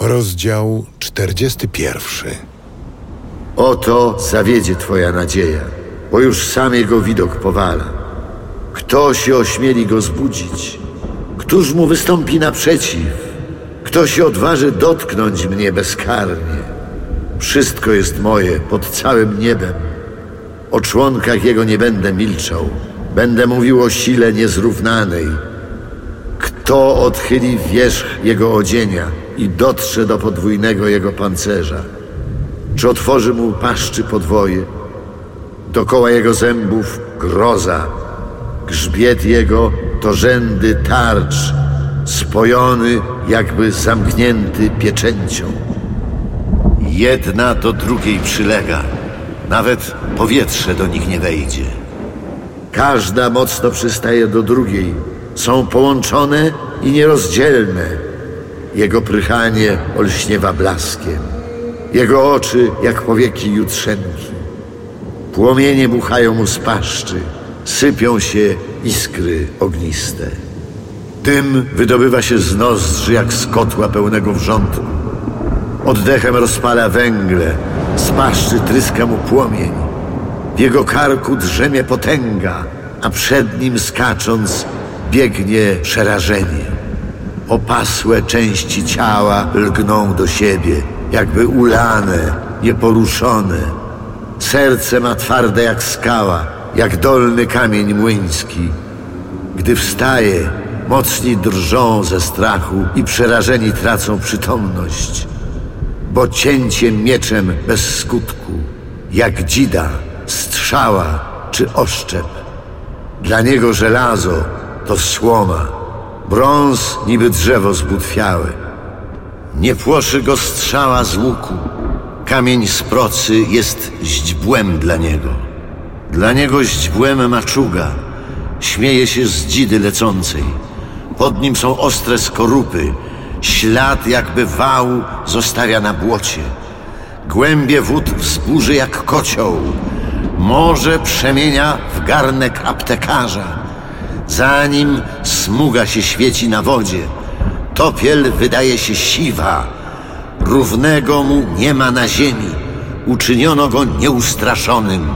Rozdział 41. Oto zawiedzie twoja nadzieja, bo już sam jego widok powala. Kto się ośmieli go zbudzić? Któż mu wystąpi naprzeciw? Kto się odważy dotknąć mnie bezkarnie? Wszystko jest moje pod całym niebem. O członkach jego nie będę milczał. Będę mówił o sile niezrównanej. Kto odchyli wierzch jego odzienia i dotrze do podwójnego jego pancerza? Czy otworzy mu paszczy podwoje? Dokoła jego zębów groza. Grzbiet jego to rzędy tarcz, spojony jakby zamknięty pieczęcią. Jedna do drugiej przylega. Nawet powietrze do nich nie wejdzie. Każda mocno przystaje do drugiej. Są połączone i nierozdzielne. Jego prychanie olśniewa blaskiem. Jego oczy jak powieki jutrzenki. Płomienie buchają mu z paszczy. Sypią się iskry ogniste. Dym wydobywa się z nozdrzy jak z kotła pełnego wrzątku. Oddechem rozpala węgle, z paszczy tryska mu płomień. W jego karku drzemie potęga, a przed nim skacząc biegnie przerażenie. Opasłe części ciała lgną do siebie, jakby ulane, nieporuszone. Serce ma twarde jak skała, jak dolny kamień młyński. Gdy wstaje, mocni drżą ze strachu i przerażeni tracą przytomność bo cięcie mieczem bez skutku, jak dzida, strzała czy oszczep. Dla niego żelazo to słoma, brąz niby drzewo zbutwiałe. Nie płoszy go strzała z łuku, kamień z procy jest źdźbłem dla niego. Dla niego źdźbłem maczuga, śmieje się z dzidy lecącej. Pod nim są ostre skorupy, Ślad jakby wał zostawia na błocie. Głębie wód wzburzy jak kocioł. Morze przemienia w garnek aptekarza. Zanim smuga się świeci na wodzie, topiel wydaje się siwa. Równego mu nie ma na ziemi. Uczyniono go nieustraszonym.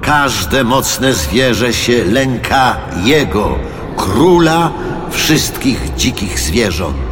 Każde mocne zwierzę się lęka jego, króla wszystkich dzikich zwierząt.